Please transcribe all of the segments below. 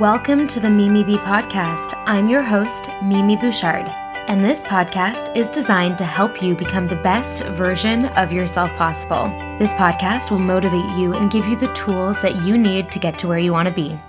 Welcome to the Mimi Bee podcast. I'm your host, Mimi Bouchard, and this podcast is designed to help you become the best version of yourself possible. This podcast will motivate you and give you the tools that you need to get to where you want to be.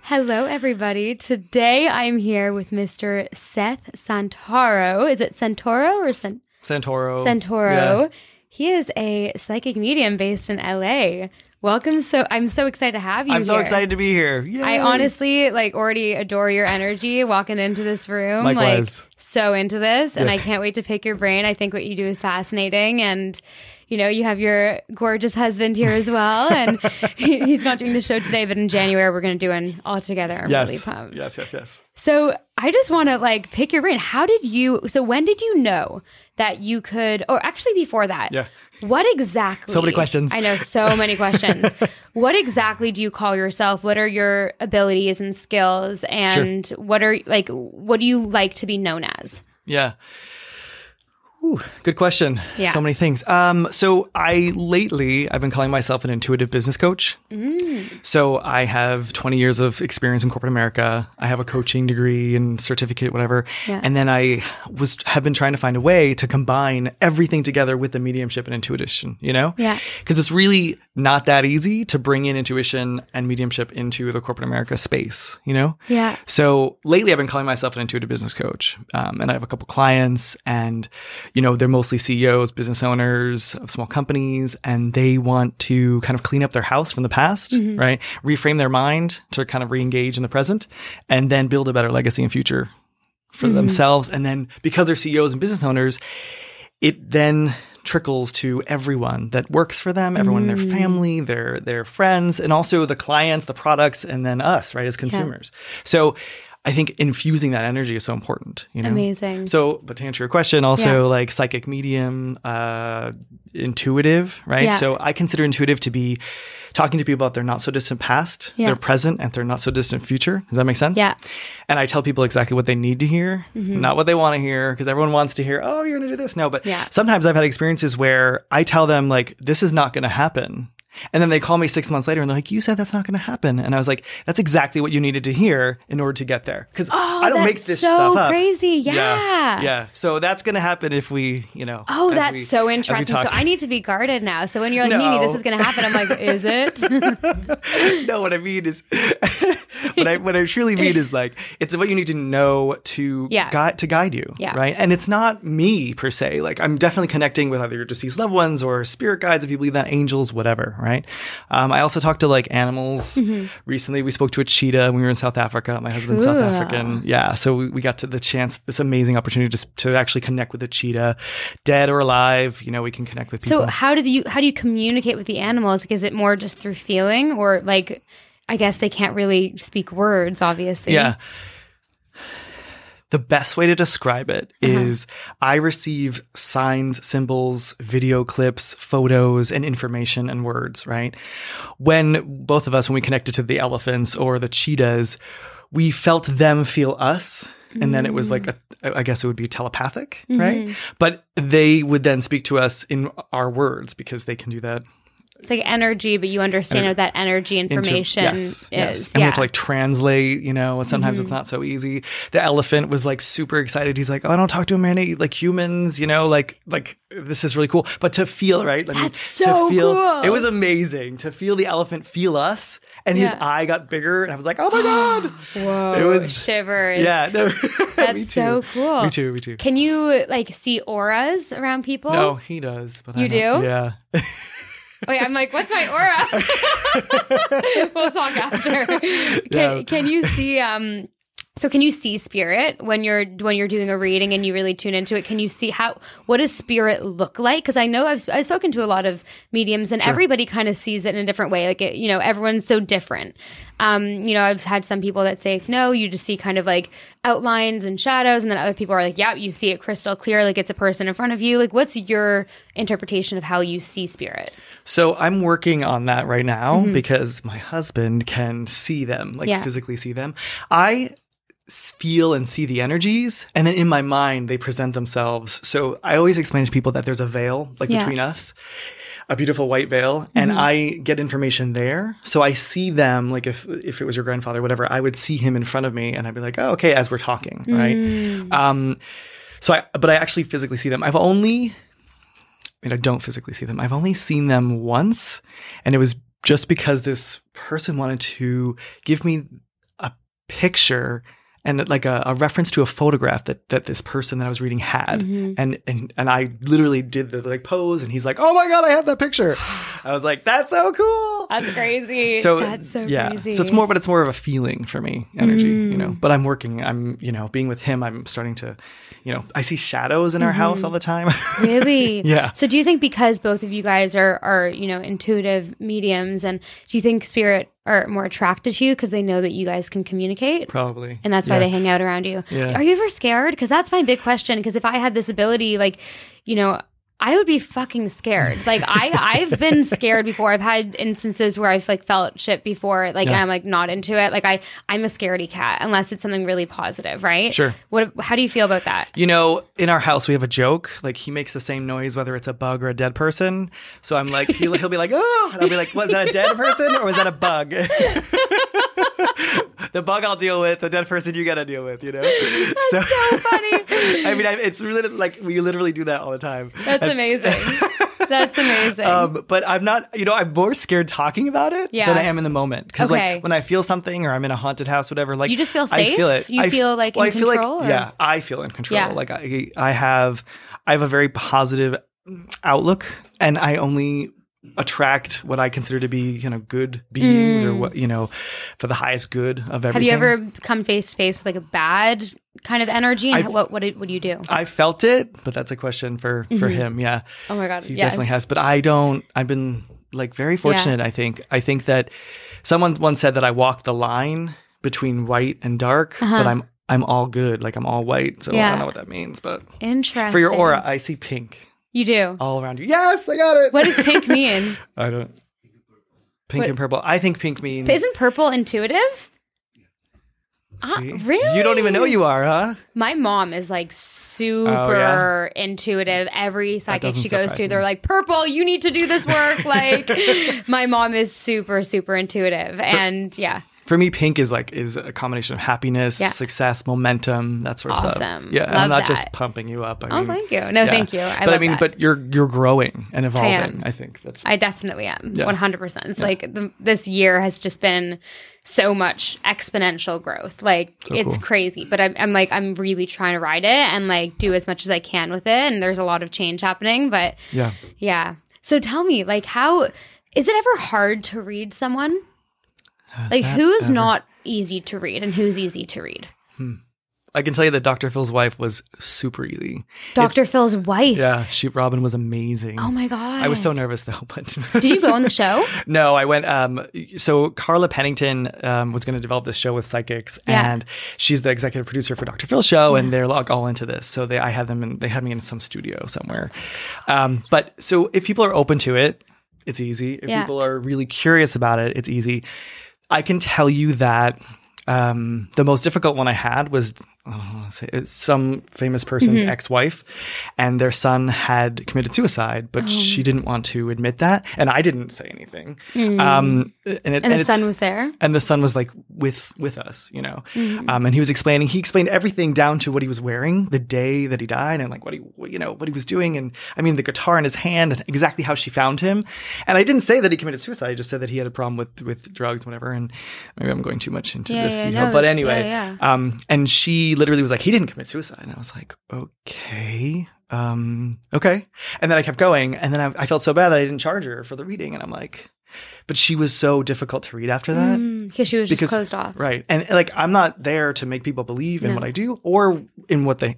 Hello, everybody. Today I'm here with Mr. Seth Santoro. Is it Santoro or San- Santoro? Santoro? Yeah. He is a psychic medium based in LA. Welcome. So I'm so excited to have you. I'm so excited to be here. Yay. I honestly like already adore your energy walking into this room. Likewise. Like so into this, and Yeah. I can't wait to pick your brain. I think what you do is fascinating, and you know you have your gorgeous husband here as well, and he- he's not doing the show today, but in January we're going to do one all together. I'm yes. really pumped. Yes, yes, yes. So I just want to like pick your brain. How did you? So when did you know that you could? Or actually, before that, Yeah. What exactly? So many questions. I know so many questions. what exactly do you call yourself? What are your abilities and skills? And what are like? What do you like to be known as? Yeah. Ooh, good question. Yeah. So many things. Um, so I lately I've been calling myself an intuitive business coach. Mm. So I have 20 years of experience in corporate America. I have a coaching degree and certificate, whatever. Yeah. And then I was have been trying to find a way to combine everything together with the mediumship and intuition. You know? Yeah. Because it's really not that easy to bring in intuition and mediumship into the corporate America space. You know? Yeah. So lately, I've been calling myself an intuitive business coach, um, and I have a couple clients, and you know they're mostly CEOs, business owners of small companies, and they want to kind of clean up their house from the past, mm-hmm. right? Reframe their mind to kind of re-engage in the present, and then build a better legacy and future for mm-hmm. themselves. And then because they're CEOs and business owners, it then trickles to everyone that works for them, everyone in their mm. family, their their friends, and also the clients, the products, and then us, right, as consumers. So I think infusing that energy is so important. You know, Amazing. So, but to answer your question, also Yeah. like psychic medium, uh, intuitive, right? Yeah. So I consider intuitive to be talking to people about their not so distant past, Yeah. their present, and their not so distant future. Does that make sense? Yeah. And I tell people exactly what they need to hear, not what they want to hear, because everyone wants to hear, oh, you're going to do this. No, but Yeah. sometimes I've had experiences where I tell them, like, this is not going to happen. And then they call me six months later and they're like, you said that's not going to happen. And I was like, that's exactly what you needed to hear in order to get there. Because oh, I don't make Oh, this so stuff up. crazy. Yeah. Yeah. Yeah. So that's going to happen if we, you know. Oh, that's we- so interesting. So. I need to be guarded now. So when you're like, Mimi, No. this is going to happen, I'm like, is it? no, what I mean is, what I what I truly mean is like it's what you need to know to Yeah. guide to guide you, Yeah. right? And it's not me per se. Like I'm definitely connecting with either your deceased loved ones or spirit guides, if you believe that, angels, whatever, right? Um, I also talked to like animals. Mm-hmm. Recently, we spoke to a cheetah when we were in South Africa. My husband's South African, yeah. So we, we got to the chance, this amazing opportunity just to actually connect with a cheetah, dead or alive. You know, we can connect with people. so how do you how do you communicate with the animals? Like, is it more just through feeling, or like, I guess they can't really speak words, obviously. Yeah. The best way to describe it uh-huh. is I receive signs, symbols, video clips, photos, and information and words, right? When both of us, when we connected to the elephants or the cheetahs, we felt them feel us. And then it was like, mm. a, I guess it would be telepathic, right? Mm-hmm. But they would then speak to us in our words because they can do that It's like energy, but you understand what that energy into- information yes, is. yes. And Yeah. we have to like translate, you know, sometimes Mm-hmm. it's not so easy. The elephant was like super excited. He's like, Oh, I don't talk to many like humans, you know, like like this is really cool. But to feel, right? Mean, That's so to feel cool. it was amazing to feel the elephant feel us and his eye got bigger and I was like, Oh my God. Whoa, It was- shivers. yeah. No, That's so cool. Me too, me too. Can you like see auras around people? no, he does. But You do? Yeah. Wait, I'm like, what's my aura? we'll talk after. Can, Yeah. can you see um so can you see spirit when you're when you're doing a reading and you really tune into it? Can you see how what does spirit look like? Because I know I've I've spoken to a lot of mediums and everybody kind of sees it in a different way. Like it, you know, everyone's so different. Um, you know, I've had some people that say no, you just see kind of like outlines and shadows, and then other people are like, yeah, you see it crystal clear, like it's a person in front of you. Like, what's your interpretation of how you see spirit? So I'm working on that right now because my husband can see them, like Yeah. physically see them. I feel and see the energies and then in my mind they present themselves. So I always explain to people that there's a veil like Yeah. between us. a beautiful white veil and I get information there. So I see them like if if it was your grandfather, whatever, I would see him in front of me and I'd be like, oh, okay, as we're talking, right? Um, so I, but I actually physically see them. I've only, I mean, I don't physically see them. I've only seen them once, and it was just because this person wanted to give me a picture and like a, a reference to a photograph that that this person that I was reading had, mm-hmm. and and and I literally did the like pose, and he's like, "Oh my god, I have that picture!" I was like, "That's so cool." That's crazy. so that's so yeah crazy. so it's more but it's more of a feeling for me energy you know mm. but i'm working i'm you know being with him i'm starting to you know i see shadows in our mm-hmm. house all the time Really? Yeah. So do you think because both of you guys are are, you know, intuitive mediums and do you think spirit are more attracted to you because they know that you guys can communicate? probably And that's why Yeah. they hang out around you. Yeah. Are you ever scared? Because that's my big question. Because if I had this ability, like, you know, I would be fucking scared. Like I, I've been scared before. I've had instances where I've like felt shit before. Like Yeah. I'm like not into it. Like I, I'm a scaredy cat unless it's something really positive, right? Sure. What? How do you feel about that? you know in our house we have a joke like he makes the same noise whether it's a bug or a dead person so i'm like he'll, he'll be like oh and i'll be like was that a dead person or was that a bug the bug i'll deal with the dead person you gotta deal with you know so, funny. i mean I, it's really like we literally do that all the time That's amazing. That's amazing. Um, but I'm not, you know, I'm more scared talking about it Yeah. than I am in the moment. Because Okay. like when I feel something or I'm in a haunted house, whatever, like You just feel safe. I feel it. You I feel, like, in I feel control, or- yeah, I feel in control. Yeah. Like I, I have, I have a very positive outlook, and I only attract what I consider to be, you know, good beings or what you know, for the highest good of everything. Mm. Have you ever come face to face with like a bad kind of energy? And I've- what what what do you do? I felt it, but that's a question for for him. Yeah. Oh my god, He yes. definitely has, but I don't. I've been like very fortunate. I think. I think that someone once said that I walk the line between white and dark, but I'm I'm all good. Like I'm all white. So I Uh-huh. Don't know what that means, but Interesting. for your aura, I see pink you do. all around you. Yes, I got it. What does pink mean? I don't. Pink What- and purple. I think pink means. Isn't purple intuitive? Ah, See? really? You don't even know you are, huh? My mom is like super oh, intuitive. Every psychic she goes to, me. they're like, "Purple, you need to do this work." Like, my mom is super, super intuitive, and yeah, For me, pink is like is a combination of happiness, Yeah. success, momentum, that sort of stuff. Awesome. Yeah, and I'm not that. just pumping you up. I Oh, mean, thank you. No, yeah. thank you. I but I mean, that. but you're you're growing and evolving. am. I, think that's I definitely am. One hundred percent. It's like the, this year has just been so much exponential growth. Like it's cool. crazy. But I'm, I'm like I'm really trying to ride it and like do as much as I can with it. And there's a lot of change happening. But yeah. yeah. So tell me, like, how is it ever hard to read someone? like, who's ever- not easy to read and who's easy to read? I can tell you that Dr. Phil's wife was super easy. Dr. Phil's wife. Yeah, she Robin was amazing. Oh my god. I was so nervous though, but Did you go on the show? no, I went. Um, so Carla Pennington um, was going to develop this show with psychics, Yeah. and she's the executive producer for Dr. Phil's show, and they're like all into this. So they, I had them, and they had me in some studio somewhere. Um, but so if people are open to it, it's easy. If Yeah. people are really curious about it, it's easy. I can tell you that um, the most difficult one I had was Say, it's some famous person's Mm-hmm. ex-wife, and their son had committed suicide, but Oh. she didn't want to admit that, and I didn't say anything. Um, and, it, Mm. And the son was there? and the son was like with with us, you know. Mm-hmm. Um, and he was explaining. He explained everything down to what he was wearing the day that he died, and like what he, you know, what he was doing, and I mean the guitar in his hand, and exactly how she found him. And I didn't say that he committed suicide. I just said that he had a problem with with drugs, whatever. And maybe I'm going too much into Yeah, this, yeah, you no. But anyway, yeah, um, and she literally was like, he didn't commit suicide, and I was like, okay. Um, okay. And then I kept going. And then I, I felt so bad that I didn't charge her for the reading. And I'm like, but she was so difficult to read after that. Because she was just closed off. Right. And like, I'm not there to make people believe in No. what I do or in what they,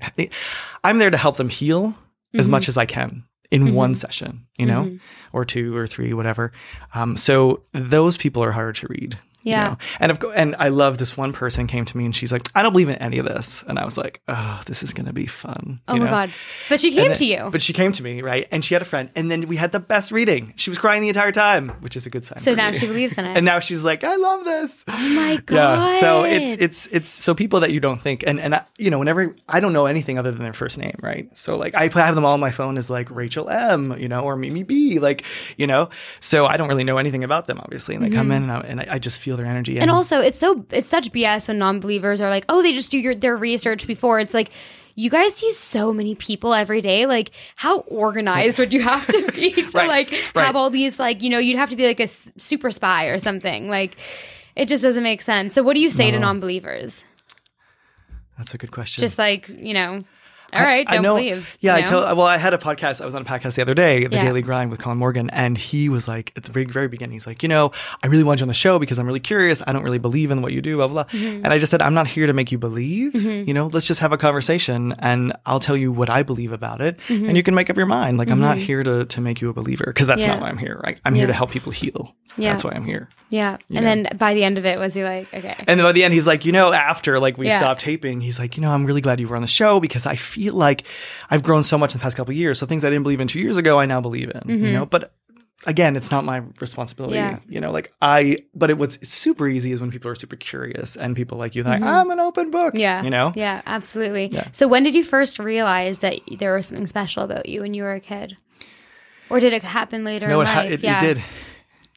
I'm there to help them heal as Mm-hmm. much as I can in one session, you know, or two or three, whatever. Um, so those people are hard to read. You Yeah. know? And of and I love this one person came to me and she's like, I don't believe in any of this. And I was like, oh, this is gonna be fun. Oh you my know? god! But she came then- to you. But she came to me, right? And she had a friend. And then we had the best reading. She was crying the entire time, which is a good sign. so now she believes in it. And now she's like, I love this. oh my god! Yeah. So it's it's it's so people that you don't think and and I, you know whenever I don't know anything other than their first name, right? So like I have them all on my phone as like Rachel M, you know, or Mimi B, like you know. So I don't really know anything about them, obviously, and they come mm-hmm. in and, I, and I, I just feel their energy. Mm-hmm. And also, it's so it's such BS when non-believers are like, "Oh, they just do your their research before." It's like you guys see so many people every day. Like, how organized would you have to be to Right, like right. have all these like you know you'd have to be like a s- super spy or something. Like, it just doesn't make sense. So, what do you say to non-believers? that's a good question. Just like you know, all right, I don't know- believe. Yeah, you I know? tell. Well, I had a podcast. I was on a podcast the other day, The Yeah. Daily Grind with Colin Morgan, and he was like at the very, very beginning. He's like, you know, I really want you on the show because I'm really curious. I don't really believe in what you do, blah blah. blah. Mm-hmm. And I just said, I'm not here to make you believe. You know, let's just have a conversation, and I'll tell you what I believe about it, and you can make up your mind. Like, I'm not here to to make you a believer because that's Mm-hmm. Yeah. not why I'm here. Right? I'm here to help people heal. Yeah. That's why I'm here. yeah. And then by the end of it, was he like, okay, And then by the end, he's like, you know, after like we Yeah. stopped taping, he's like, you know, I'm really glad you were on the show because I feel like I've grown so much in the past couple of years. So things I didn't believe in two years ago, I now believe in. You know, but again, it's not my responsibility. Mm-hmm. Yeah. You know, like I. But it what's super easy is when people are super curious and people like you, like, I'm an open book. Mm-hmm. yeah, You know. yeah, absolutely. Yeah. So, when did you first realize that there was something special about you when you were a kid? Or did it happen later No, in it, ha- it, yeah. it did.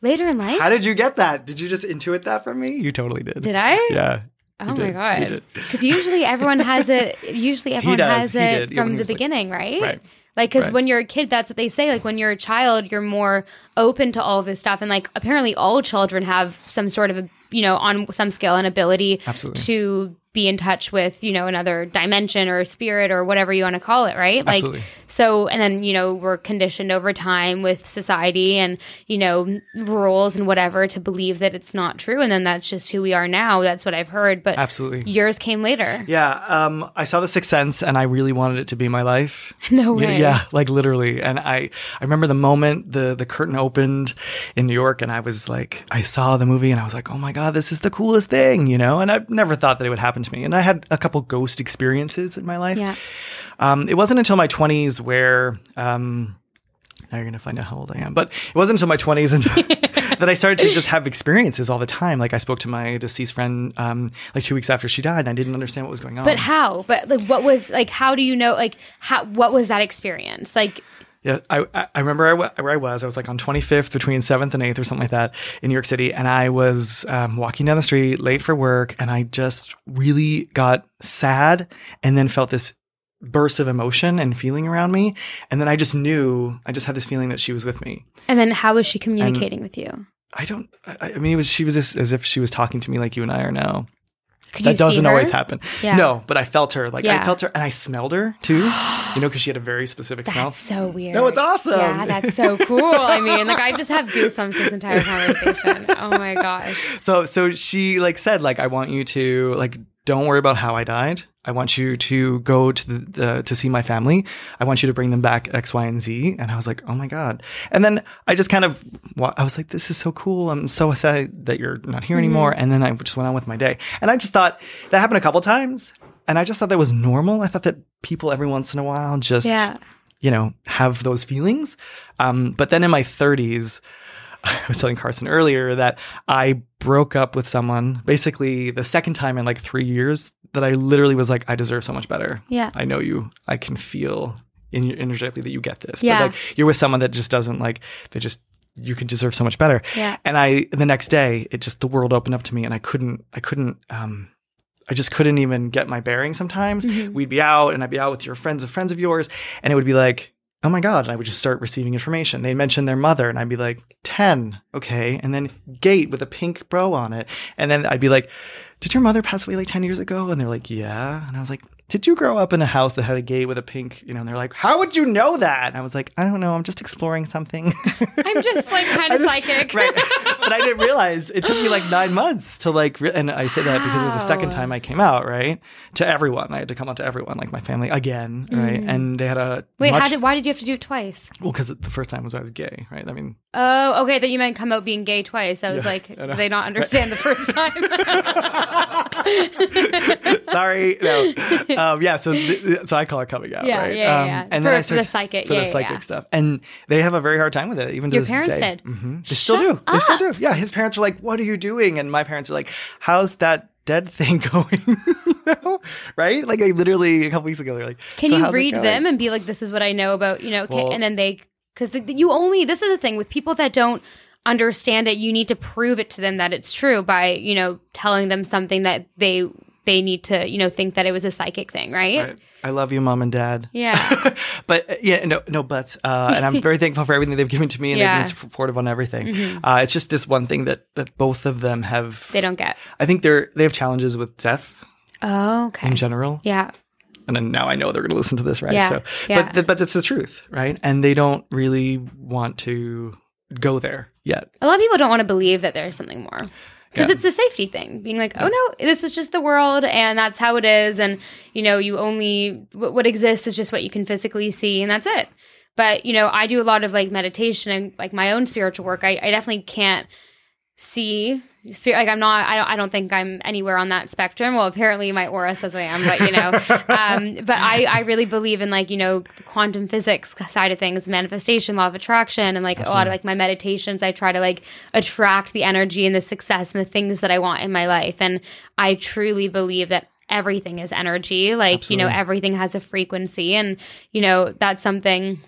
Later in life? How did you get that? Did you just intuit that from me? You totally did. Did I? Yeah. Oh my did. God! Because usually everyone has it. Usually everyone has it. Yeah, from he the was, like- beginning, right? Right. Like, because Right. when you're a kid, that's what they say. Like, when you're a child, you're more open to all this stuff, and like apparently all children have some sort of, a, you know, on some scale, an ability Absolutely. to be in touch with, you know, another dimension or spirit or whatever you want to call it, right? Like, so, and then, you know, we're conditioned over time with society and, you know, rules and whatever to believe that it's not true. And then that's just who we are now. That's what I've heard. But Absolutely. yours came later. Yeah, um, I saw The Sixth Sense, and I really wanted it to be my life. No Yeah, way. Yeah, like literally. And I, I remember the moment the the curtain opened in New York, and I was like, I saw the movie, and I was like, oh my god, this is the coolest thing, you know. And I never thought that it would happen to me. And I had a couple ghost experiences in my life. Yeah. Um, it wasn't until my twenties where. Um, now you're gonna find out how old I am, but it wasn't until my 20s and that I started to just have experiences all the time. Like I spoke to my deceased friend um, like two weeks after she died, and I didn't understand what was going on. But how? But like, what was like? How do you know? Like, how? What was that experience? Like, Yeah, I I remember I where I was. I was like on 25th between 7th and 8th or something like that in New York City, and I was um, walking down the street late for work, and I just really got sad, and then felt this burst of emotion and feeling around me, and then I just knew I just had this feeling that she was with me. and then how was she communicating with you? I don't. I, I mean, it was she was just as if she was talking to me like you and I are now. Could That doesn't always happen. Yeah. No, but I felt her. Like I felt her, and I smelled her too. you know, because she had a very specific smell. That's so weird. No, it's awesome. Yeah, that's so cool. I mean, like, I just have goosebumps this entire conversation. Oh my gosh. So so she like said like I want you to like don't worry about how I died. I want you to go to the, the to see my family. I want you to bring them back X, Y, and Z. And I was like, oh my god. And then I just kind of I was like, this is so cool. I'm so sad that you're not here anymore. And then I just went on with my day. And I just thought that happened a couple times. And I just thought that was normal. I thought that people every once in a while just Yeah. you know, have those feelings. Um, but then in my 30s, I was telling Carson earlier that I broke up with someone basically the second time in like three years that I literally was like, I deserve so much better. Yeah. I know you. I can feel in your energetically that you get this. Yeah. But like you're with someone that just doesn't like, they just, you can deserve so much better. Yeah. And I, the next day, it just, the world opened up to me and I couldn't, I couldn't, um, I just couldn't even get my bearings sometimes. Mm-hmm. We'd be out and I'd be out with your friends of friends of yours and it would be like, oh my God. And I would just start receiving information. They'd mention their mother and I'd be like, 10. Okay. And then gate with a pink bro on it. And then I'd be like, did your mother pass away like 10 years ago? And they're like, yeah. And I was like, did you grow up in a house that had a gate with a pink, you know, and they're like, how would you know that? And I was like, I don't know. I'm just exploring something. I'm just like kind of psychic. right. But I didn't realize it took me like nine months to like, re- and I say that because it was the second time I came out, right? To everyone. I had to come out to everyone, like my family again, right? And they had a Mm. Wait, much, how did why did you have to do it twice? well, because the first time was I was gay, right? I mean, Oh, okay. That you meant come out being gay twice. I was like, I they not understand the first time? Sorry, no. Um, yeah, so th- so I call it coming out, Yeah, right? yeah, um, yeah. And For- then I for the psychic, for yeah, the psychic yeah. stuff, and they have a very hard time with it, even to Your parents day. did? hmm They still do. Shut They still do. Yeah, his parents are like, "What are you doing?" And my parents are like, "How's that?" Dead thing going, you know, right? Like, I literally a couple weeks ago, they're like, Can "So you read them and be like, this is what I know about, you know, Well- and then they, because the, you only, this is the thing with people that don't understand it, you need to prove it to them that it's true by, you know, telling them something that they, they need to, you know, think that it was a psychic thing, right? Right. I love you, mom and dad. Yeah. but uh, yeah, no, no buts. Uh, and I'm very thankful for everything they've given to me, and Yeah. they've been supportive on everything. Mhm. Uh, it's just this one thing that that both of them have. They don't get. I think they're they have challenges with death Oh, okay. in general, Yeah. and then now I know they're going to listen to this, right? Yeah, So, yeah. but but it's the truth, right? And they don't really want to go there yet. A lot of people don't want to believe that there's something more. Because Yeah. it's a safety thing, being like, oh no, this is just the world and that's how it is. And, you know, you only, what, what exists is just what you can physically see and that's it. But, you know, I do a lot of like meditation and like my own spiritual work. I, I definitely can't see like I'm not I don't I don't think I'm anywhere on that spectrum. Well, apparently my aura says I am, but you know, um, but I I really believe in like you know the quantum physics side of things, manifestation, law of attraction, and like a lot of like my meditations. I try to like attract the energy and the success and the things that I want in my life, and I truly believe that everything is energy. Like you know, everything has a frequency, and you know that's something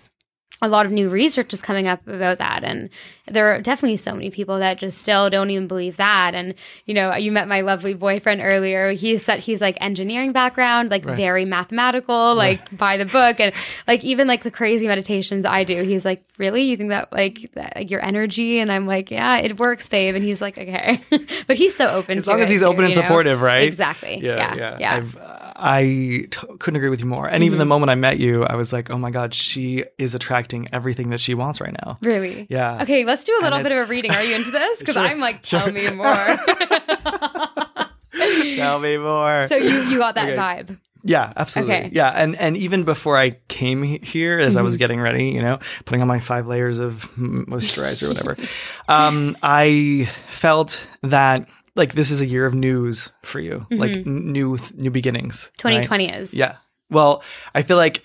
a lot of new research is coming up about that. And there are definitely so many people that just still don't even believe that. And you know you met my lovely boyfriend earlier. He's such he's like engineering background like Right. very mathematical like by the book. And like even like the crazy meditations i do he's like really? You think that like, that, like your energy? And i'm like yeah it works babe. And he's like okay. But he's so open As long as he's too, open and know? supportive, right? exactly. Yeah yeah, yeah. I've, uh, I t- couldn't agree with you more. And even the Mm-hmm. moment I met you, I was like, oh my god, she is attracting everything that she wants right now. really Yeah. Okay, let's do a little bit of a reading. Are you into this? Because Sure, I'm like, tell sure. me more. Tell me more. so you you got that Okay. vibe. Yeah, absolutely. Okay. Yeah, and and even before I came here, as I Mm-hmm. was getting ready, you know, putting on my five layers of moisturizer or whatever, um, I felt that like this is a year of news for you, mm-hmm. like n- new new beginnings. right? 2020 is. Yeah. Well, I feel like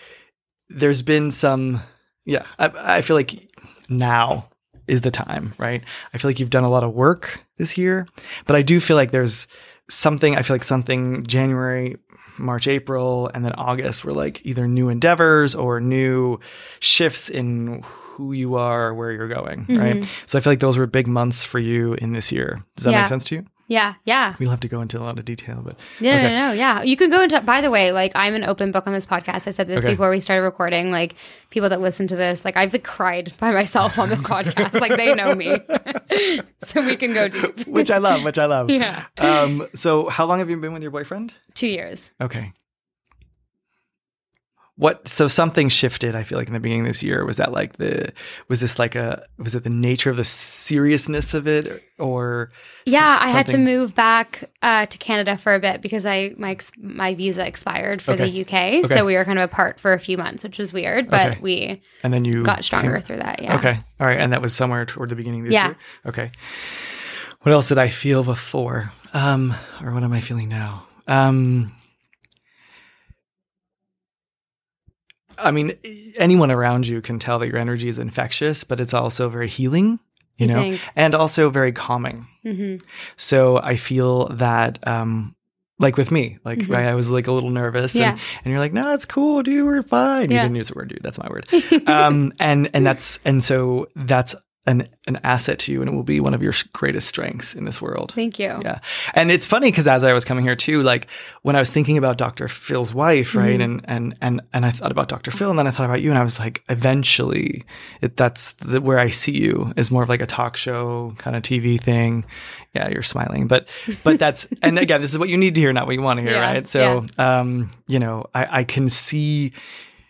there's been some. Yeah, I, I feel like now is the time, right? I feel like you've done a lot of work this year, but I do feel like there's something. I feel like something January, March, April, and then August were like either new endeavors or new shifts in who you are, where you're going, mm-hmm. right? So I feel like those were big months for you in this year. Does that Yeah. make sense to you? Yeah, yeah. We'll have to go into a lot of detail, but No, Okay. no, no, yeah. You can go into. By the way, like I'm an open book on this podcast. I said this Okay. before we started recording. Like people that listen to this, like I've like, cried by myself on this podcast. Like they know me, so we can go deep. which I love, which I love. Yeah. Um. So, how long have you been with your boyfriend? Two years. Okay. What? So something shifted. I feel like in the beginning of this year. Was that like the? Was this like a? Was it the nature of the seriousness of it, or? Yeah, I had to move back uh, to Canada for a bit because I my my visa expired for Okay. the UK, Okay. so we were kind of apart for a few months, which was weird, but Okay. we And then you got stronger came- through that. Yeah. Okay. All right. And that was somewhere toward the beginning of this Yeah. year. Okay. What else did I feel before? Um. Or what am I feeling now? Um. I mean, anyone around you can tell that your energy is infectious, but it's also very healing, you, You know, think? and also very calming. hmm So I feel that, um, like with me, like Mhm. right, I was like a little nervous, Yeah. and, and you're like, no, it's cool, dude, we're fine. You didn't use the word dude, that's my word. um, and and that's and so that's an an asset to you and it will be one of your greatest strengths in this world. Thank you. Yeah. And it's funny because as I was coming here too, like when I was thinking about Dr. Phil's wife, right? Mm-hmm. And and and and I thought about Dr. Phil and then I thought about you and I was like, eventually it, that's the, where I see you is more of like a talk show kind of TV thing. Yeah, you're smiling. But but that's and again, this is what you need to hear, not what you want to hear, Yeah, right? So um, you know, I, I can see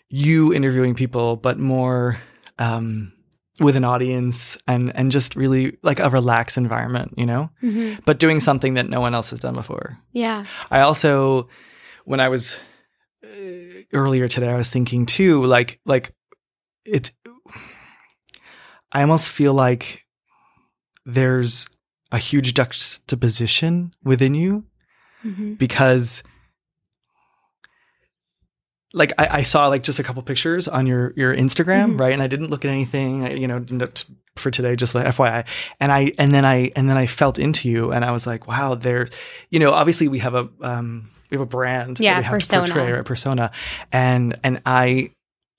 you interviewing people, but more um with an audience and and just really like a relaxed environment, you know? hmm But doing something that no one else has done before. Yeah. I also when I was uh, earlier today I was thinking too like like it I almost feel like there's a huge juxtaposition within you hmm because like I, I saw like just a couple pictures on your your Instagram, Mhm. right? And I didn't look at anything, I- you know, for today, just like FYI. And I and then I and then I felt into you, and I was like, wow, there, you know, obviously we have a um we have a brand, that Yeah, we have persona. to portray, right? Persona, and and I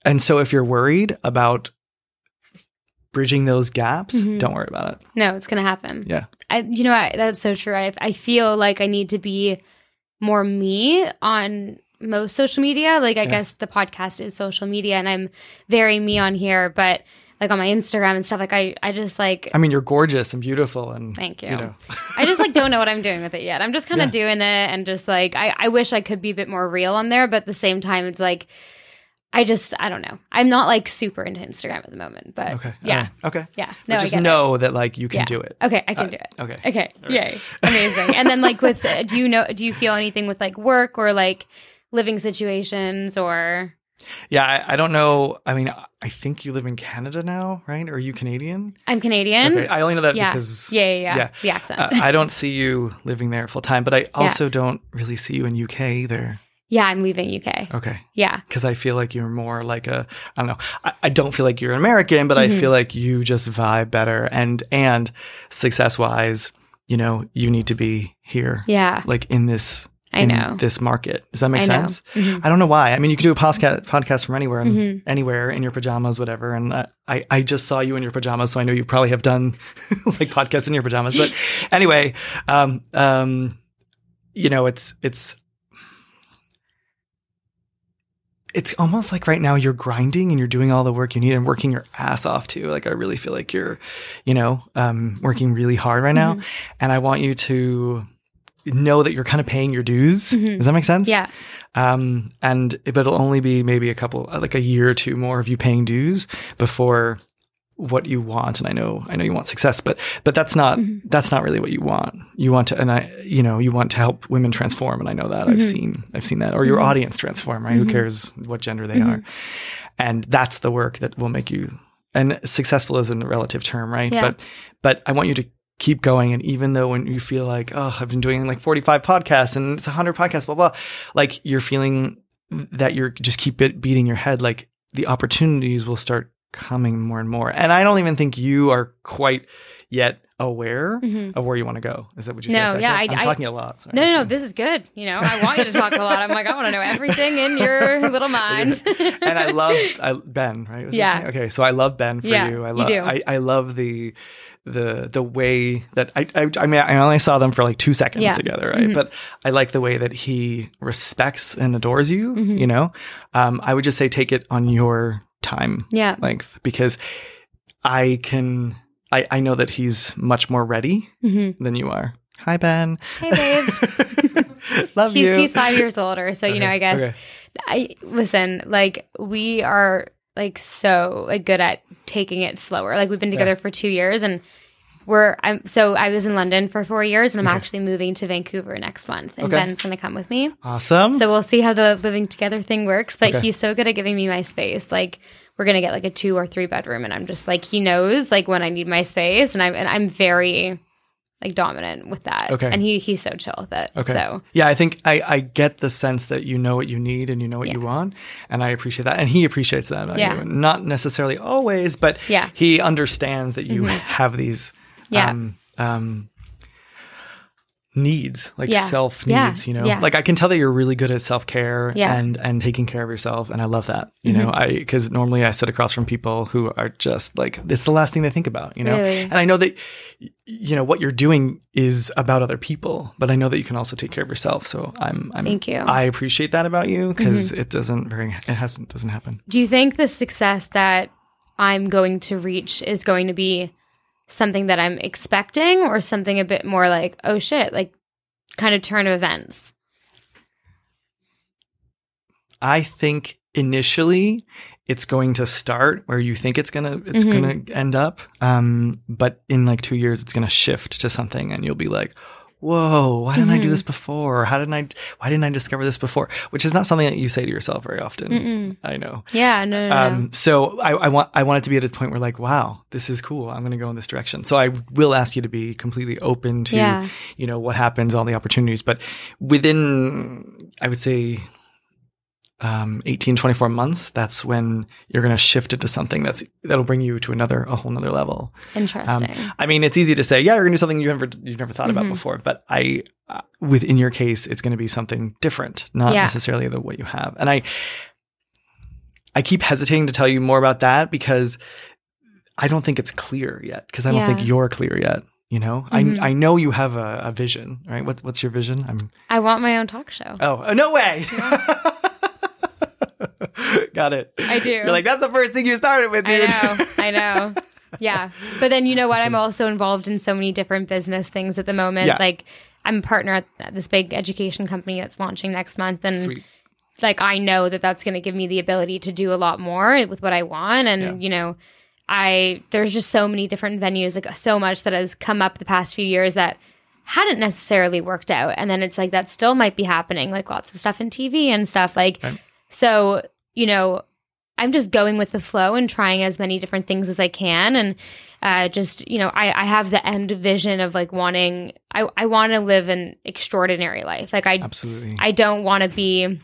and so if you're worried about bridging those gaps, Mhm. don't worry about it. No, it's gonna happen. Yeah. I, you know, I, that's so true. I, I feel like I need to be more me on most social media. Like, I Yeah. guess the podcast is social media, and I'm very me on here. But like on my Instagram and stuff, like I, I just like, I mean, you're gorgeous and beautiful, and Thank you. You know, I just like don't know what I'm doing with it yet. I'm just kind of Yeah. doing it, and just like I, I wish I could be a bit more real on there, but at the same time, it's like. I just I don't know. I'm not like super into Instagram at the moment, but okay, yeah, right. okay. yeah. But No, I just get it. know that like you can Yeah. do it. Okay, I can Uh, do it. Okay. Okay. Right. Yay. Amazing. and then like with uh, do you know do you feel anything with like work or like living situations or Yeah, I, I don't know. I mean, I think you live in Canada now, right? Are you Canadian? I'm Canadian? Okay, I only know that yeah. because yeah, yeah, yeah, yeah. The accent. uh, I don't see you living there full time, but I also don't really see you in UK either. yeah, I'm leaving UK. Okay, Yeah. because I feel like you're more like a I don't know. I, I don't feel like you're an American, but Mhm. I feel like you just vibe better. And and success wise, you know, you need to be here, Yeah. like in this I know. this market. Does that make I sense? Mhm. I don't know why. I mean, you could do a podcast podcast from anywhere and Mhm. anywhere in your pajamas, whatever. And uh, I I just saw you in your pajamas, so I know you probably have done like podcasts in your pajamas. But anyway, um, um, you know, it's it's it's almost like right now you're grinding and you're doing all the work you need and working your ass off too. Like I really feel like you're, you know, um, working really hard right now, Mhm. and I want you to know that you're kind of paying your dues. Mhm. Does that make sense? Yeah. Um, and but it'll only be maybe a couple, like a year or two more of you paying dues before what you want. And I know, I know you want success, but but that's not Mhm. that's not really what you want. You want to, and I, you know, you want to help women transform, and I know that I've Mhm. seen I've seen that, or your Mhm. audience transform. Right? Who Mhm. cares what gender they are? And that's the work that will make you. And successful is in a relative term, right? Yeah. But but I want you to keep going. And even though when you feel like, oh, I've been doing like 45 podcasts and it's 100 podcasts, blah, blah, like you're feeling that you're just keep it beating your head, like the opportunities will start coming more and more. And I don't even think you are quite yet aware Mhm. of where you want to go. Is that what you No, said? That yeah. I- I'm I- talking a lot. Sorry, No, no, no. This is good. You know, I want you to talk a lot. I'm like, I want to know everything in your little mind. and I love I, Ben, right? Was Yeah. Okay, so I love Ben for Yeah, you. I you love do. I, I love the the the way that I, I I mean I only saw them for like two seconds Yeah. together, right? Mhm. But I like the way that he respects and adores you. Mhm. You know, um, I would just say take it on your time yeah. length because I can. I, I know that he's much more ready hmm than you are. Hi, Ben. Hey, babe. Love he's you. he's five years older, so you know, I guess okay. I listen. Like we are like so like good at taking it slower. Like we've been together for two years, and we're I'm so I was in London for four years, and I'm Okay. actually moving to Vancouver next month, and Okay. Ben's going to come with me. Awesome. So we'll see how the living together thing works. But Okay. he's so good at giving me my space. Like we're gonna get like a two or three bedroom, and I'm just like he knows like when I need my space, and I'm and I'm very like dominant with that. Okay. and he he's so chill with it. Okay. So Yeah, I think I, I get the sense that you know what you need and you know what you want, and I appreciate that, and he appreciates that. Yeah. you. not necessarily always, but Yeah. he understands that you Mhm. have these. Yeah. Um, um, needs, like Yeah. self Yeah. needs, you know. Yeah. Like I can tell that you're really good at self-care Yeah. and and taking care of yourself and I love that. You know, Mm-hmm. I cuz normally I sit across from people who are just like it's the last thing they think about, you know. Really? And I know that you know what you're doing is about other people, but I know that you can also take care of yourself. So I'm I'm Thank you. I appreciate that about you because it doesn't very it hasn't doesn't happen. Do you think the success that I'm going to reach is going to be something that I'm expecting or something a bit more like, oh shit, like kind of turn of events? I think initially it's going to start where you think it's gonna it's Mhm. gonna end up, um, but in like two years it's gonna shift to something, and you'll be like, "Whoa, why didn't I do this before? How didn't I? Why didn't I discover this before?" Which is not something that you say to yourself very often. Mm-mm. I know. Yeah, no, no, no. Um, so I, I want I want it to be at a point where like, wow, this is cool. I'm going to go in this direction. So I will ask you to be completely open to yeah. you know what happens all the opportunities but within i would say um 18 24 months that's when you're going to shift it to something that's that'll bring you to another a whole nother level Interesting. i mean it's easy to say yeah you're going to do something you've never you've never thought about Mhm. before but i uh, within your case it's going to be something different not Yeah. necessarily the what you have and i i keep hesitating to tell you more about that because i don't think it's clear yet because i don't Yeah. think you're clear yet you know Mhm. i i know you have a, a vision right what, what's your vision i'm I want my own talk show. oh uh, no way got it I do. you're like that's the first thing you started with dude I know. I know. Yeah. But then you know what? I'm also involved in so many different business things at the moment. Yeah. Like I'm a partner at this big education company that's launching next month. And sweet like I know that that's going to give me the ability to do a lot more with what I want. And, Yeah. you know, I, there's just so many different venues, like so much that has come up the past few years that hadn't necessarily worked out. And then it's like that still might be happening, like lots of stuff in TV and stuff. Like, Right. so, you know, I'm just going with the flow and trying as many different things as I can. And, uh, just you know, I, I have the end vision of like wanting, I, I want to live an extraordinary life. Like I, absolutely I don't want to be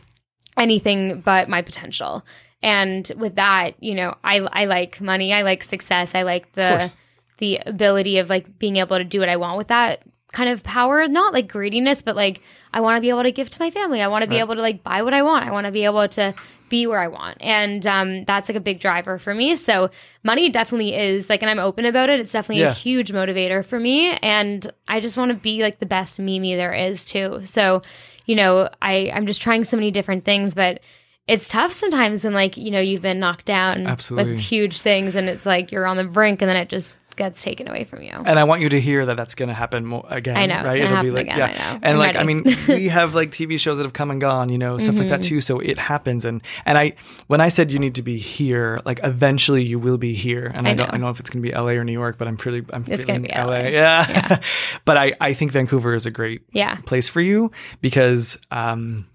anything but my potential. And with that, you know, I I like money, I like success, I like the the ability of like being able to do what I want with that kind of power, not like greediness, but like I want to be able to give to my family. I want to be Right. able to like buy what I want. I want to be able to be where I want. And um that's like a big driver for me. So money definitely is like and I'm open about it. It's definitely Yeah. a huge motivator for me and I just want to be like the best Mimi there is too. So you know, I I'm just trying so many different things, but it's tough sometimes when like you know you've been knocked down Absolutely. with huge things, and it's like you're on the brink, and then it just gets taken away from you. and I want you to hear that that's going to happen more again. I know, right? gonna It'll be like, again, yeah, I know. and I'm like, I mean, we have like TV shows that have come and gone, you know, stuff like that Mm-hmm. too. So it happens, and and I, when I said you need to be here, like eventually you will be here, and I, I don't, know. I know if it's going to be LA or New York, but I'm pretty, I'm It's gonna feeling be LA, LA. yeah. but I, I think Vancouver is a great yeah, place for you because, um,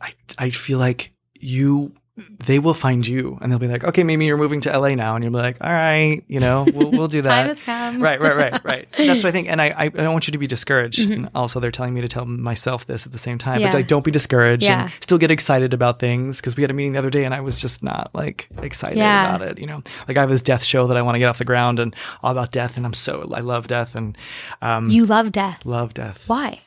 I, I feel like you. They will find you, and they'll be like, "Okay, Mimi, you're moving to LA now," and you'll be like, "All right, you know, we'll, we'll do that." time has come. right, right, right, right. That's what I think, and I, I, don't want you to be discouraged. Mhm. And also, they're telling me to tell myself this at the same time. Yeah. But like, don't be discouraged. Yeah. And still get excited about things because we had a meeting the other day, and I was just not like excited Yeah. about it. You know, like I have this death show that I want to get off the ground, and all about death, and I'm so I love death, and um, You love death. love death. Why?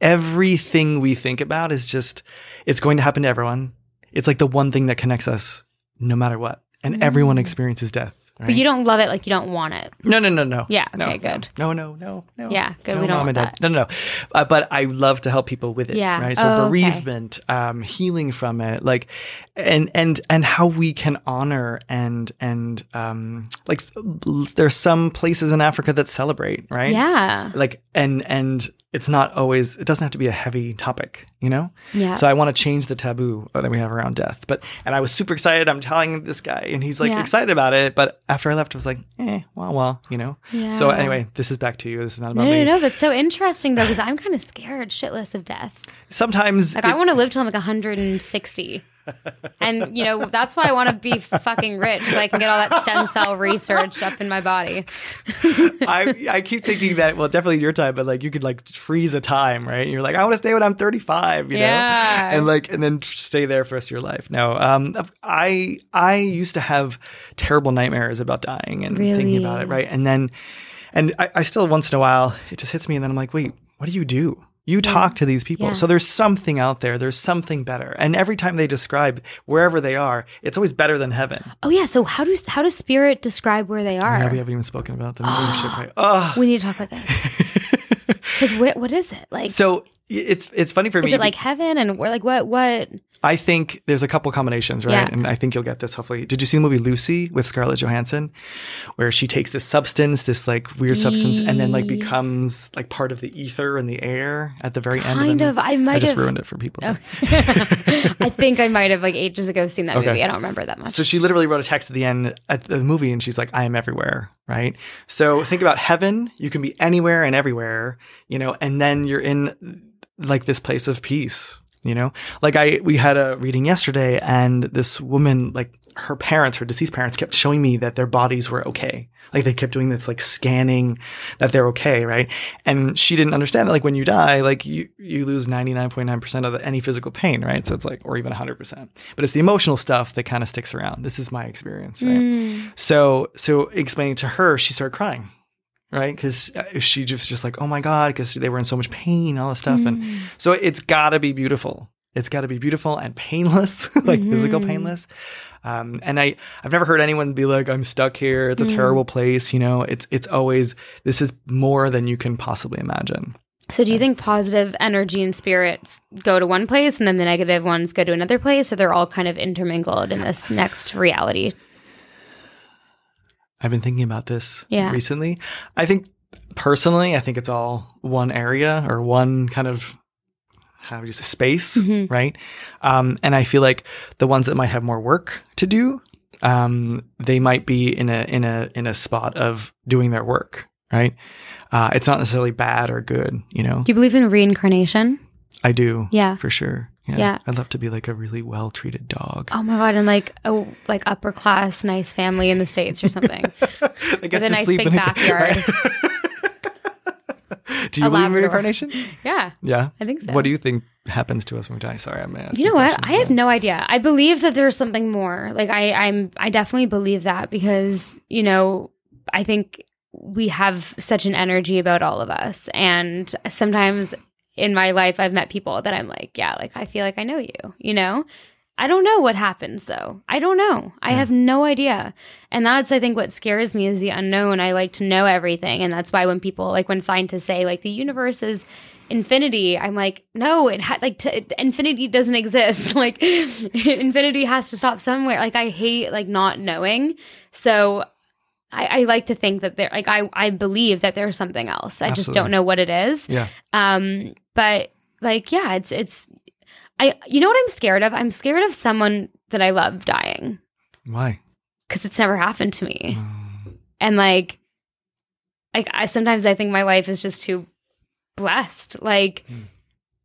Everything we think about is just it's going to happen to everyone. It's like the one thing that connects us, no matter what, and everyone Mm. experiences death. Right? But you don't love it like you don't want it. No, no, no, no. Yeah, okay, no. good. No, no, no, no. Yeah, good, No, we don't mom want and dad. No, no, no. Uh, but I love to help people with it. Yeah. Right. So Oh, okay. bereavement, um, healing from it, like, and and and how we can honor and and um, like there's some places in Africa that celebrate, right? Yeah, Like and and it's not always. It doesn't have to be a heavy topic, you know. yeah. So I want to change the taboo that we have around death. But and I was super excited. I'm telling this guy, and he's like Yeah. excited about it. But after I left, I was like, eh, well, well, you know. yeah. So anyway, this is back to you. This is not No, about no, me. no. That's so interesting though, because I'm kind of scared shitless of death. Sometimes Like it- I want to live till I'm like 160. And you know that's why I want to be fucking rich, so I can get all that stem cell research up in my body. I I keep thinking that well, definitely your time, but like you could like freeze a time, right? You're like, I want to stay when I'm 35, you know, and like and then stay there for the rest of your life. No, um, I I used to have terrible nightmares about dying and thinking about it, right? And then, and I, I still once in a while it just hits me, and then I'm like, wait, what do you do? You talk to these people. Yeah. So there's something out there. There's something better. And every time they describe wherever they are, it's always better than heaven. Oh yeah. So how does how does spirit describe where they are? Yeah, we haven't even spoken about the mediumship, right? Oh. We need to talk about that. Because what what is it like? So it's it's funny for is me. Is it like heaven and we're like what what? I think there's a couple combinations, right? Yeah. And I think you'll get this hopefully. Did you see the movie Lucy with Scarlett Johansson, where she takes this substance, this like weird substance, and then like becomes like part of the ether and the air at the very end. Kind of, of. I might I just have. ruined it for people. I think I might have like ages ago seen that Okay. movie. I don't remember that much. So she literally wrote a text at the end at the movie and she's like, I am everywhere, right? So think about heaven. You can be anywhere and everywhere, you know, and then you're in like this place of peace, you know? Like I we had a reading yesterday and this woman, like her parents, her deceased parents, kept showing me that their bodies were okay. Like they kept doing this like scanning that they're okay, right? And she didn't understand that like when you die, like you you lose 99.9% of the, any physical pain, right? So it's like or even 100%. But it's the emotional stuff that kind of sticks around. This is my experience, right? Mm. So so explaining to her, she started crying. Right, because she just just like, oh my god, because they were in so much pain, all this stuff, and Mm. so it's got to be beautiful. It's got to be beautiful and painless, like physical Mhm. painless. Um, and I, I've never heard anyone be like, "I'm stuck here. It's a Mm. terrible place." You know, it's it's always this is more than you can possibly imagine. So do you think positive energy and spirits go to one place and then the negative ones go to another place, or they're all kind of intermingled in this next reality? I've been thinking about this Yeah. recently. I think personally, I think it's all one area or one kind of how do you say space, Mhm. right? Um, and I feel like the ones that might have more work to do, um, they might be in a in a in a spot of doing their work, right? Uh, it's not necessarily bad or good, you know. Do you believe in reincarnation? I do, Yeah. for sure. Yeah. Yeah. I'd love to be like a really well treated dog. Oh my god, and like a like upper class nice family in the states or something. With a nice big backyard. do you A believe in Labrador. reincarnation? yeah, Yeah. I think so. What do you think happens to us when we die? Sorry, I'm asking. You know what? I have no idea. I believe that there's something more. Like I, I'm, I definitely believe that because you know, I think we have such an energy about all of us, and sometimes in my life, I've met people that I'm like, yeah, like I feel like I know you. You know, I don't know what happens though. I don't know. I hmm. have no idea, and that's I think what scares me is the unknown. I like to know everything, and that's why when people like when scientists say like the universe is infinity i'm like no it ha- like t- infinity doesn't exist like infinity has to stop somewhere like i hate like not knowing so I, I like to think that there like I, I believe that there's something else. I just don't know what it is. Yeah. um but like yeah it's it's i you know what i'm scared of? I'm scared of someone that i love dying. Why? because it's never happened to me. Mm, and like like i sometimes i think my life is just too blessed. Like Hmm.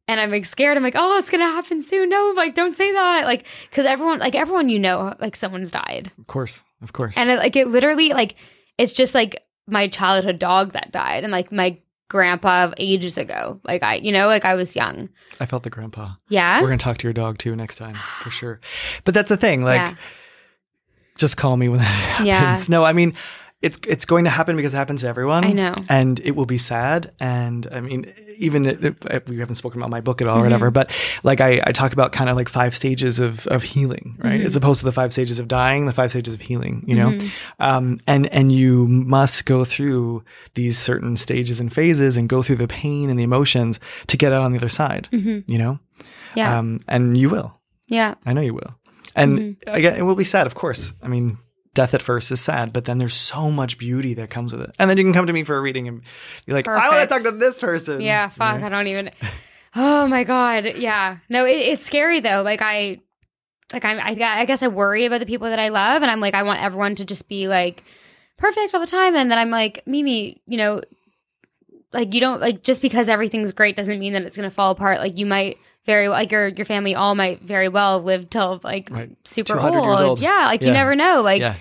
And i'm like scared i'm like oh it's gonna happen soon no like don't say that like because everyone like everyone you know like someone's died Of course. Of course. and it, like it literally like it's just like my childhood dog that died and like my grandpa of ages ago like i you know like i was young I felt the grandpa. yeah We're gonna talk to your dog too next time for sure. But that's the thing. Like, Yeah. just call me when that happens. Yeah. No, I mean, it's it's going to happen because it happens to everyone. I know. and it will be sad. And I mean, even it, it- we haven't spoken about my book at all, or Mhm. whatever. But like, I, I talk about kind of like five stages of of healing, right? Mhm. As opposed to the five stages of dying, the five stages of healing. You know, Mhm. um, and and you must go through these certain stages and phases, and go through the pain and the emotions to get out on the other side. Mhm. You know, yeah um, and you will. yeah I know you will. And Mm-hmm. again, it will be sad, of course. I mean, death at first is sad, but then there's so much beauty that comes with it. And then you can come to me for a reading and be like, I want to talk to this person. Yeah, fuck. You I don't even. Oh my god. Yeah. No, it, it's scary though. Like I, like I'm, I, I guess I worry about the people that I love, and I'm like, I want everyone to just be like perfect all the time, and then I'm like, Mimi, you know, like you don't like just because everything's great doesn't mean that it's gonna fall apart. Like you might very like your your family all might very well live till like Right. super old. old. Yeah. Like you never know. Like yeah.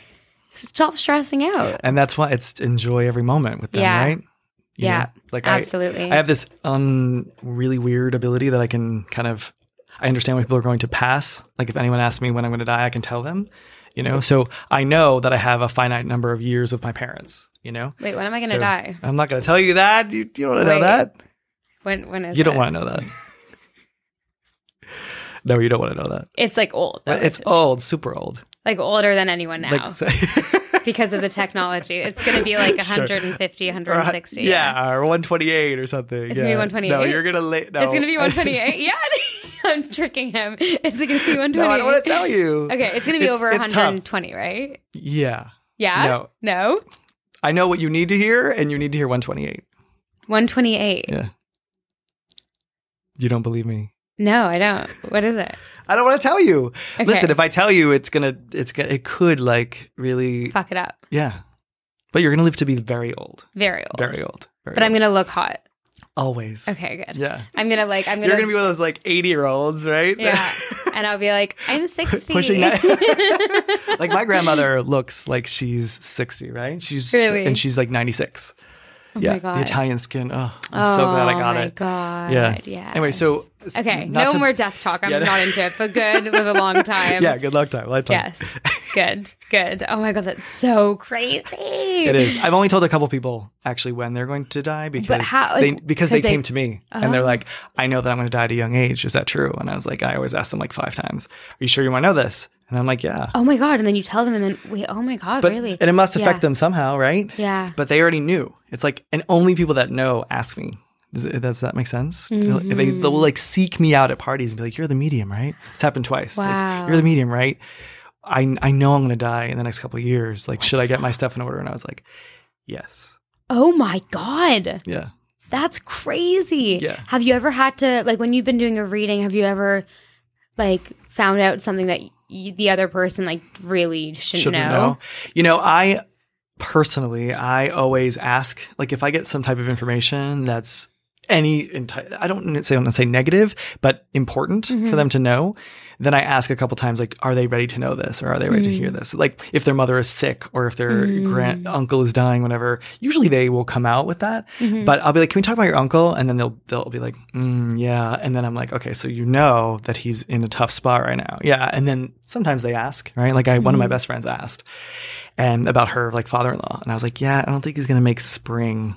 stop stressing out. And that's why it's enjoy every moment with them, Yeah. right? You Yeah. know? Like Absolutely. I have this un really weird ability that I can kind of I understand when people are going to pass. Like if anyone asks me when I'm going to die, I can tell them. You know, so I know that I have a finite number of years with my parents. You know, Wait, when am I gonna So- die? I'm not going to tell you that. You, you don't want to know that. When when is You don't want to know that. No, you don't want to know that. It's like old. though, it's old, super old. like older than anyone now Like, because of the technology. It's going to be like Sure. 150, 160. Yeah, or 128 or something. It's gonna be 128? No, you're gonna la- no. It's going to be 128. yeah. I'm tricking him. Is it going to be 128? no, I don't want to tell you. Okay, it's going to be It's- over it's tough. 120, right? Yeah, Yeah. No. No. I know what you need to hear, and you need to hear 128. 128. Yeah. You don't believe me? No, I don't. What is it? I don't want to tell you. Okay. Listen, if I tell you, it's gonna, it's gonna, it could like really, Fuck it up. yeah. But you're gonna live to be very old, Very old. very old. Very but I'm going to look hot. always. Okay, good. Yeah. I'm going to like, I'm going to. You're gonna be one of those like 80 year olds, right? Yeah. and I'll be like, I'm 60. Pushing that. like my grandmother looks like she's 60, right? She's Really? and she's like 96. Oh yeah, the Italian skin. Oh, I'm so glad I oh got oh my it. God. Yeah. Yeah. Anyway, so Okay, no to- more death talk. I'm Yeah. not into it, but good. Live a long time. Yeah, good luck time. Lifetime. Yes. Good. Good. Oh my god, that's so crazy. It is. I've only told a couple people actually when they're going to die because how- they because they they- came to me and they're Oh. like, I know that I'm going to die at a young age. Is that true? And I was like, I always ask them like five times. Are you sure you want to know this? And I'm like, yeah. Oh my god, and then you tell them, and then we, Oh my god, but really? and it must affect Yeah. them somehow, right? Yeah. But they already knew. It's like, and only people that know ask me. Does, it, does that make sense? They'll- Mm-hmm. they'll like seek me out at parties and be like, "You're the medium, right?" It's happened twice. Like, Wow. You're the medium, right? I I know I'm going to die in the next couple of years. Like, should I get my stuff in order? And I was like, yes, Oh my god, yeah. that's crazy. Yeah. Have you ever had to like when you've been doing a reading? Have you ever like found out something that y the other person like really shouldn't, shouldn't know? know. You know, I personally, I always ask, like, if I get some type of information that's any, enti- I don't say, I don't say negative, but important Mm-hmm. for them to know, then I ask a couple times, like, are they ready to know this or are they ready to Mm. hear this? Like, if their mother is sick or if their grand uncle is dying, whatever, usually they will come out with that. Mm-hmm. But I'll be like, can we talk about your uncle? And then they'll, they'll be like, mm, yeah. And then I'm like, okay, so you know that he's in a tough spot right now. Yeah. And then sometimes they ask, right? Like I, one of Mm-hmm. my best friends asked and about her like father-in-law. And I was like, yeah, I don't think he's going to make spring.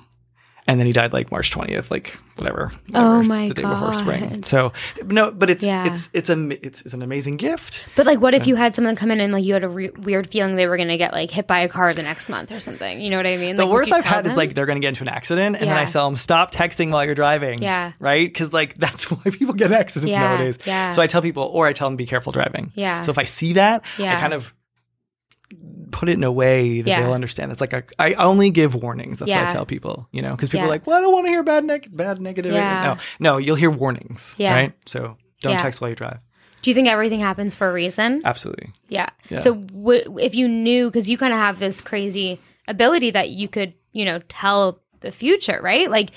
And then he died like March 20th, like whatever. Oh whatever, my the day before spring. God. So no, but it's, Yeah. it's, it's a, it's, it's an amazing gift. But like, what if you had someone come in and like you had a re- weird feeling they were gonna get like hit by a car the next month or something? You know what I mean? The Like, worst I've had is like they're going to get into an accident, and then I Yeah. tell them stop texting while you're driving. Yeah. right. Because like that's why people get accidents Yeah, nowadays. yeah. So I tell people, or I tell them be careful driving. Yeah. So if I see that, Yeah. I kind of put it in a way that Yeah. they'll understand. It's like a, I only give warnings. That's what I tell people. You know, because people Yeah. are like, well, I don't want to hear bad, neg- bad negative. Yeah. No, no, you'll hear warnings. Yeah. Right. So don't Yeah. text while you drive. Do you think everything happens for a reason? Absolutely. Yeah. Yeah. So w- if you knew, because you kind of have this crazy ability that you could, you know, tell the future, right? Like,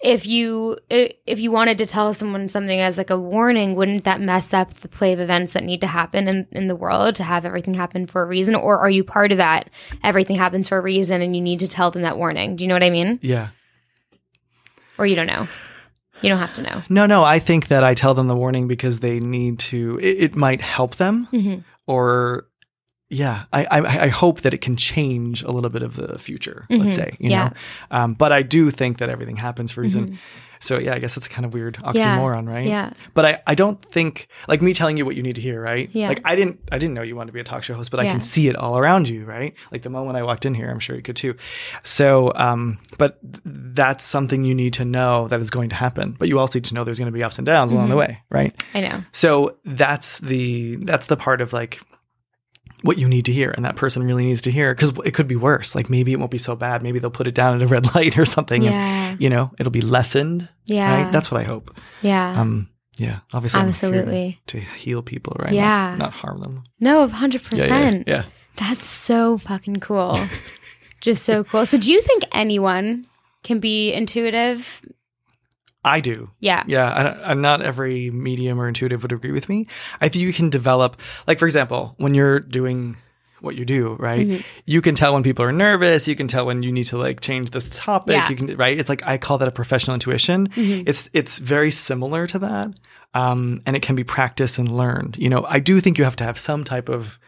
if you if you wanted to tell someone something as like a warning, wouldn't that mess up the play of events that need to happen in, in the world to have everything happen for a reason? Or are you part of that? Everything happens for a reason, and you need to tell them that warning. Do you know what I mean? Yeah. Or you don't know? You don't have to know. No, no. I think that I tell them the warning because they need to. It, it might help them, Mhm. or yeah, I, I I hope that it can change a little bit of the future. Let's Mhm. say, you Yeah. know. Um, but I do think that everything happens for a reason. Mhm. So yeah, I guess that's kind of weird Yeah. oxymoron, right? Yeah. But I, I don't think like me telling you what you need to hear, right? Yeah. Like I didn't I didn't know you wanted to be a talk show host, but I can see it all around you, right? Like the moment I walked in here, I'm sure you could too. So, um, but th- that's something you need to know that is going to happen. But you also need to know there's going to be ups and downs along Mm-hmm. the way, right? I know. So that's the that's the part of like what you need to hear and that person really needs to hear because it could be worse like maybe it won't be so bad maybe they'll put it down at a red light or something and Yeah. you know it'll be lessened Yeah. right that's what i hope yeah. um yeah obviously Absolutely. to heal people right Yeah. not, not harm them no, hundred yeah, yeah, yeah. That's so fucking cool. Just so cool. So, do you think anyone can be intuitive? I do. Yeah. yeah I I'm not every medium or intuitive would agree with me. I think you can develop like for example when you're doing what you do right? Mhm. you can tell when people are nervous. You can tell when you need to like change this topic. Yeah. you can right? It's like i call that a professional intuition. Mhm. it's it's very similar to that um, and it can be practiced and learned. You know i do think you have to have some type of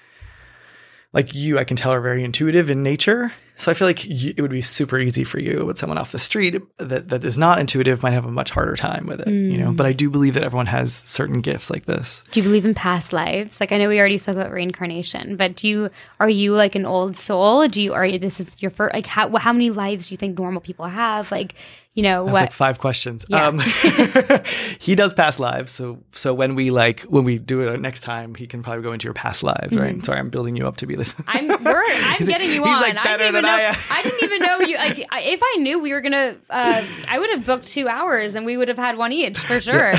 like you i can tell are very intuitive in nature So I feel like y- it would be super easy for you, but someone off the street that, that is not intuitive might have a much harder time with it, you know. But I do believe that everyone has certain gifts like this. Do you believe in past lives? Like I know we already spoke about reincarnation, but do you are you like an old soul? Do you are you this is your first like how how many lives do you think normal people have? Like you know That's what? like five questions. Yeah. Um, he does past lives, so so when we like when we do it next time, he can probably go into your past lives, right? Sorry, I'm building you up to be this. Mm-hmm. I'm I'm getting you he's, on. like, I better even than know. I I, didn't even know you. Like, I- if I knew we were gonna, uh, I would have booked two hours and we would have had one each for sure.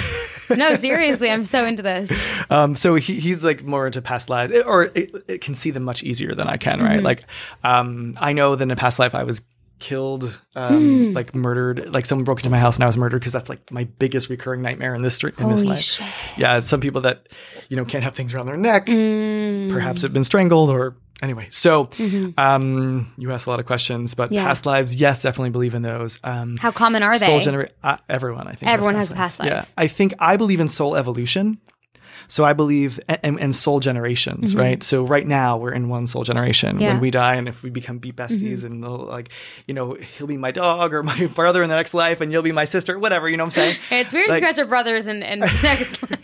no, seriously, I'm so into this. Um, so he, he's like more into past lives, or it, it can see them much easier than I can, Mm-hmm. right? Like, um, I know that in a past life I was killed, um, like murdered, like someone broke into my house and I was murdered because that's like my biggest recurring nightmare in this street in this life. shit. Yeah, some people that you know can't have things around their neck, Mm. perhaps have been strangled or anyway. So, Mhm. um, you asked a lot of questions, but Yeah. past lives, yes, definitely believe in those. Um, How common are soul they? genera- uh, everyone i think Everyone has a past life. yeah i think i believe in soul evolution so i believe and, and soul generations right so right now we're in one soul generation Mm-hmm. Yeah. Mm-hmm. when we die and if we become be besties and they'll like you know he'll be my dog or my brother in the next life and you'll be my sister whatever you know what i'm saying It's weird Like- you guys are brothers and, and next life.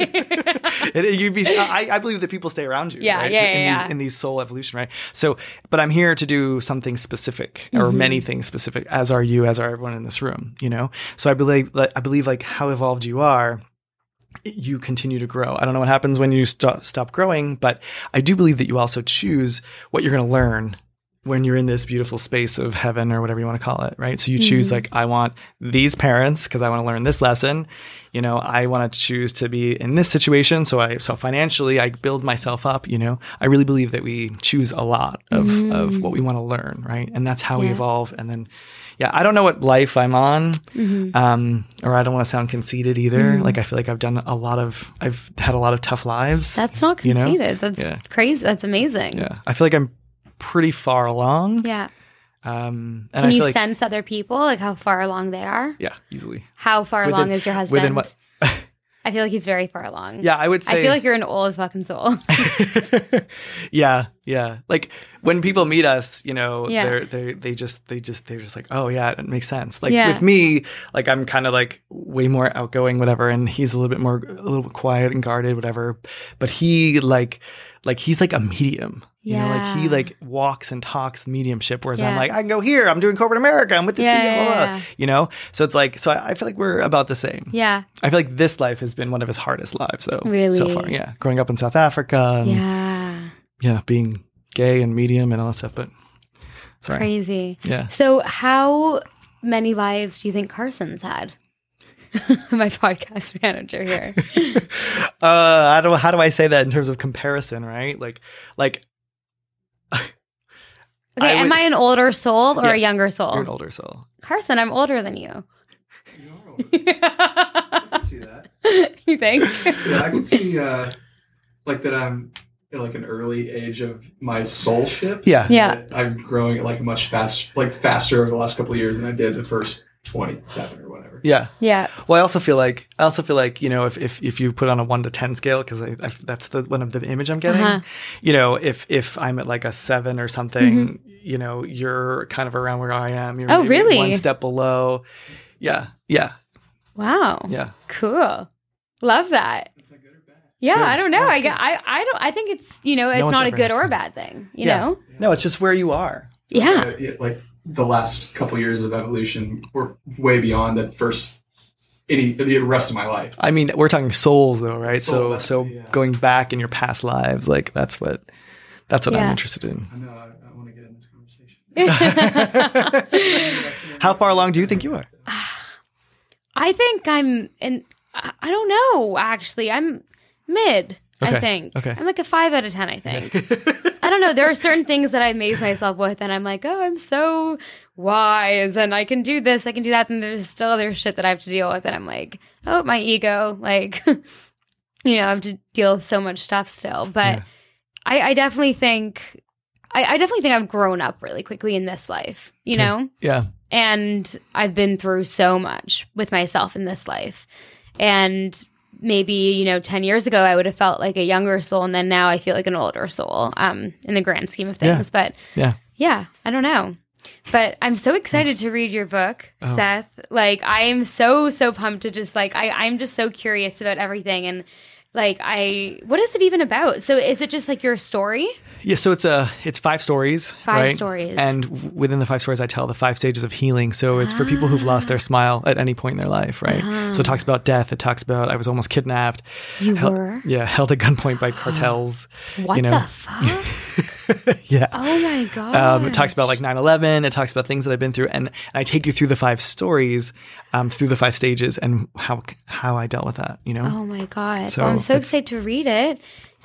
it, you'd be, I, I believe that people stay around you. Yeah, right? yeah, in yeah, These, yeah. in these soul evolution, right? So, but I'm here to do something specific, or Mm-hmm. many things specific, as are you, as are everyone in this room. You know, so I believe, I believe, like how evolved you are, you continue to grow. I don't know what happens when you st- stop growing, but I do believe that you also choose what you're going to learn when you're in this beautiful space of heaven or whatever you want to call it, right? So you choose mm-hmm. like I want these parents because I want to learn this lesson. You know, I want to choose to be in this situation, so I so financially I build myself up. You know, I really believe that we choose a lot of of mm-hmm. what we want to learn, right? And that's how we evolve. And then, yeah, I don't know what life I'm on, Mm-hmm. um, or I don't want to sound conceited either. Like I feel like I've done a lot of, I've had a lot of tough lives. That's not You know? conceited. That's Yeah. crazy. That's amazing. yeah, I feel like I'm pretty far along. Yeah. Um, and Can I you like, sense other people, like how far along they are? yeah, easily. How far Within- along is your husband? Within what? I feel like he's very far along. Yeah, I would say. I feel like you're an old fucking soul. yeah, yeah. Like when people meet us, you know, Yeah. they're they they just they just they're just like, oh yeah, it makes sense. Like Yeah. with me, like I'm kind of like way more outgoing, whatever, and he's a little bit more a little bit quiet and guarded, whatever. But he like like he's like a medium. You know, like he like walks and talks mediumship, whereas I'm like, I can go here, I'm doing corporate America, I'm with the Yeah, CEO, yeah, yeah. you know? So it's like, so I, I feel like we're about the same. yeah. I feel like this life has been one of his hardest lives, though. So Really? So far, yeah. Growing up in South Africa, and Yeah. Yeah, being gay and medium and all that stuff. But sorry, Crazy. yeah. So, how many lives do you think Carson's had? My podcast manager here. Uh, I don't. How do I say that in terms of comparison? Right? Like, like Okay, I am would- I an older soul or a Yes, younger you're soul? an older soul. Carson, I'm older than you. You are older. yeah. I can see that. you think? Yeah, I can see uh, like that I'm in like an early age of my soul soulship. Yeah. Yeah. I'm growing like much fast, like faster over the last couple of years than I did the first twenty seven or whatever. Yeah. Yeah. Well, I also feel like I also feel like you know if if, if you put on a one to ten scale because I, I, that's the one of the image I'm getting. Uh-huh. You know, if if I'm at like a seven or something, you know, you're kind of around where I am. You're Mm-hmm. Oh, really? One step below. Yeah. Yeah. Wow. Yeah. Cool. Love that. Yeah, good. I don't know. No, I, get- I I don't. I think it's you know it's one's not a good or a bad thing. You Yeah. know. No, it's just where you are. Yeah. Uh, like the last couple years of evolution were way beyond the first any the rest of my life. I mean, we're talking souls though, right? Soul, so that's- so yeah. going back in your past lives, like that's what that's what I'm interested in. I know I, I want to get in this conversation. How far along do you think you are? I think I'm in. I I don't know. Actually, I'm mid. I think. okay. I'm like a five out of ten. I think. I don't know. There are certain things that I amaze myself with, and I'm like, oh, I'm so wise, and I can do this, I can do that, and there's still other shit that I have to deal with, and I'm like, oh, my ego, like, you know, I have to deal with so much stuff still. But Yeah. I, I definitely think, I, I definitely think I've grown up really quickly in this life. You Okay. know, Yeah. and I've been through so much with myself in this life. And maybe, you know, 10 years ago, I would have felt like a younger soul. And then now I feel like an older soul um, in the grand scheme of Yeah. things. But Yeah. yeah, I don't know. But I'm so excited to read your book, Seth. Like I am so so pumped to just like I I'm just so curious about everything and like I what is it even about? So is it just like your story? Yeah, so it's a it's five stories. Five right? stories. and within the five stories, I tell the five stages of healing. So it's for people who've lost their ah. smile at any point in their life, right? So it uh-huh. talks about death. It talks about I was almost kidnapped. You were? yeah, held at gunpoint by cartels. What you know, the fuck? yeah. Oh my god. Um, it talks about like 9-11 it talks about things that i've been through and, and i take you through the five stories um, through the five stages and how how i dealt with that you know Oh my god. So well, I'm so excited to read it.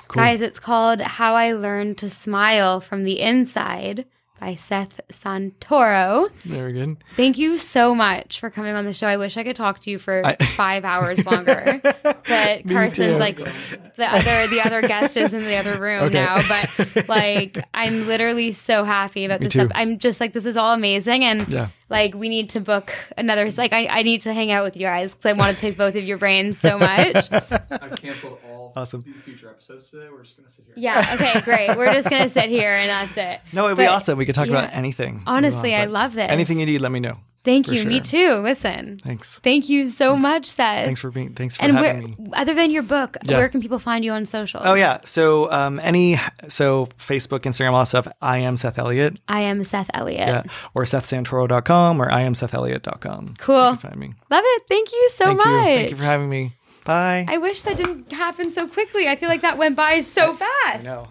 Guys, it's called How I Learned to Smile from the Inside by Seth Santoro. very good Thank you so much for coming on the show. I wish I could talk to you for I- five hours longer. But Carson's too. like the other the other guest is in the other room Okay. now. But like I'm literally so happy about this. too. ep- I'm just like this is all amazing and Yeah. Like we need to book another like I, I need to hang out with you guys because I want to take both of your brains so much. I've canceled all Awesome. future episodes today. We're just gonna sit here. Yeah, okay, great. We're just gonna sit here and that's it. no it'd be awesome we could talk yeah. about anything Honestly, want, I love this. anything you need let me know Thank you. Me too. Listen. thanks Thank you so much, Seth. thanks for being thanks for and where, having me other than your book, Yeah. where can people find you on social? Oh yeah, so um, any so Facebook, Instagram, all that stuff. I am Seth Elliott, I am Seth Elliott. yeah, or SethSantoro.com or I am SethElliott.com. Cool. Find me. Love it. Thank you so Thank much. you. Thank you for having me. Bye. I wish that didn't happen so quickly. I feel like that went by so fast. No.